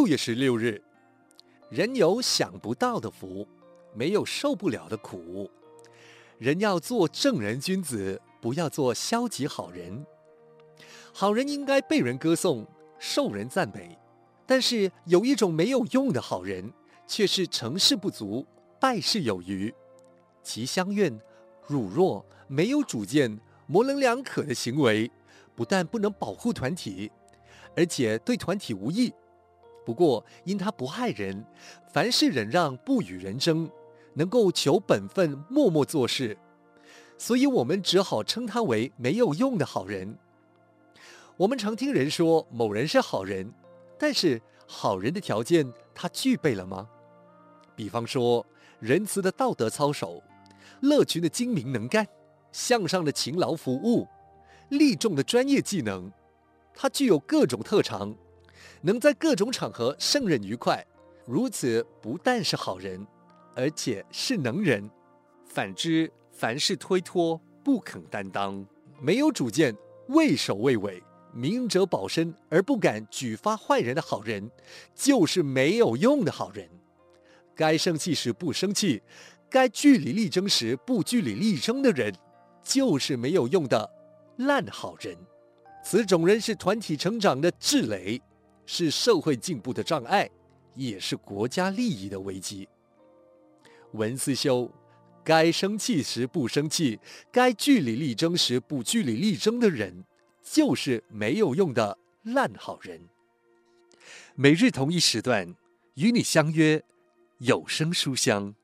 六月十六日，人有享不到的福，没有受不了的苦。人要做正人君子，不要做消极好人。好人应该被人歌颂，受人赞美。但是有一种没有用的好人，却是成事不足，败事有余。其相怨、辱弱、没有主见、模棱两可的行为，不但不能保护团体，而且对团体无益。不过，因他不害人，凡事忍让，不与人争，能够求本分，默默做事，所以我们只好称他为没有用的好人。我们常听人说某人是好人。但是好人的条件他具备了吗？比方说仁慈的道德操守，乐群的精明能干，向上的勤劳服务，利众的专业技能，他具有各种特长，能在各种场合胜任愉快。如此不但是好人，而且是能人。反之，凡事推脱，不肯担当，没有主见，畏首畏尾。明哲保身而不敢举发坏人的好人，就是没有用的好人；该生气时不生气，该据理力争时不据理力争的人，就是没有用的烂好人。此种人是团体成长的滞累，是社会进步的障碍，也是国家利益的危机。文思修，该生气时不生气，该据理力争时不据理力争的人。就是没有用的烂好人。每日同一时段与你相约有声书香。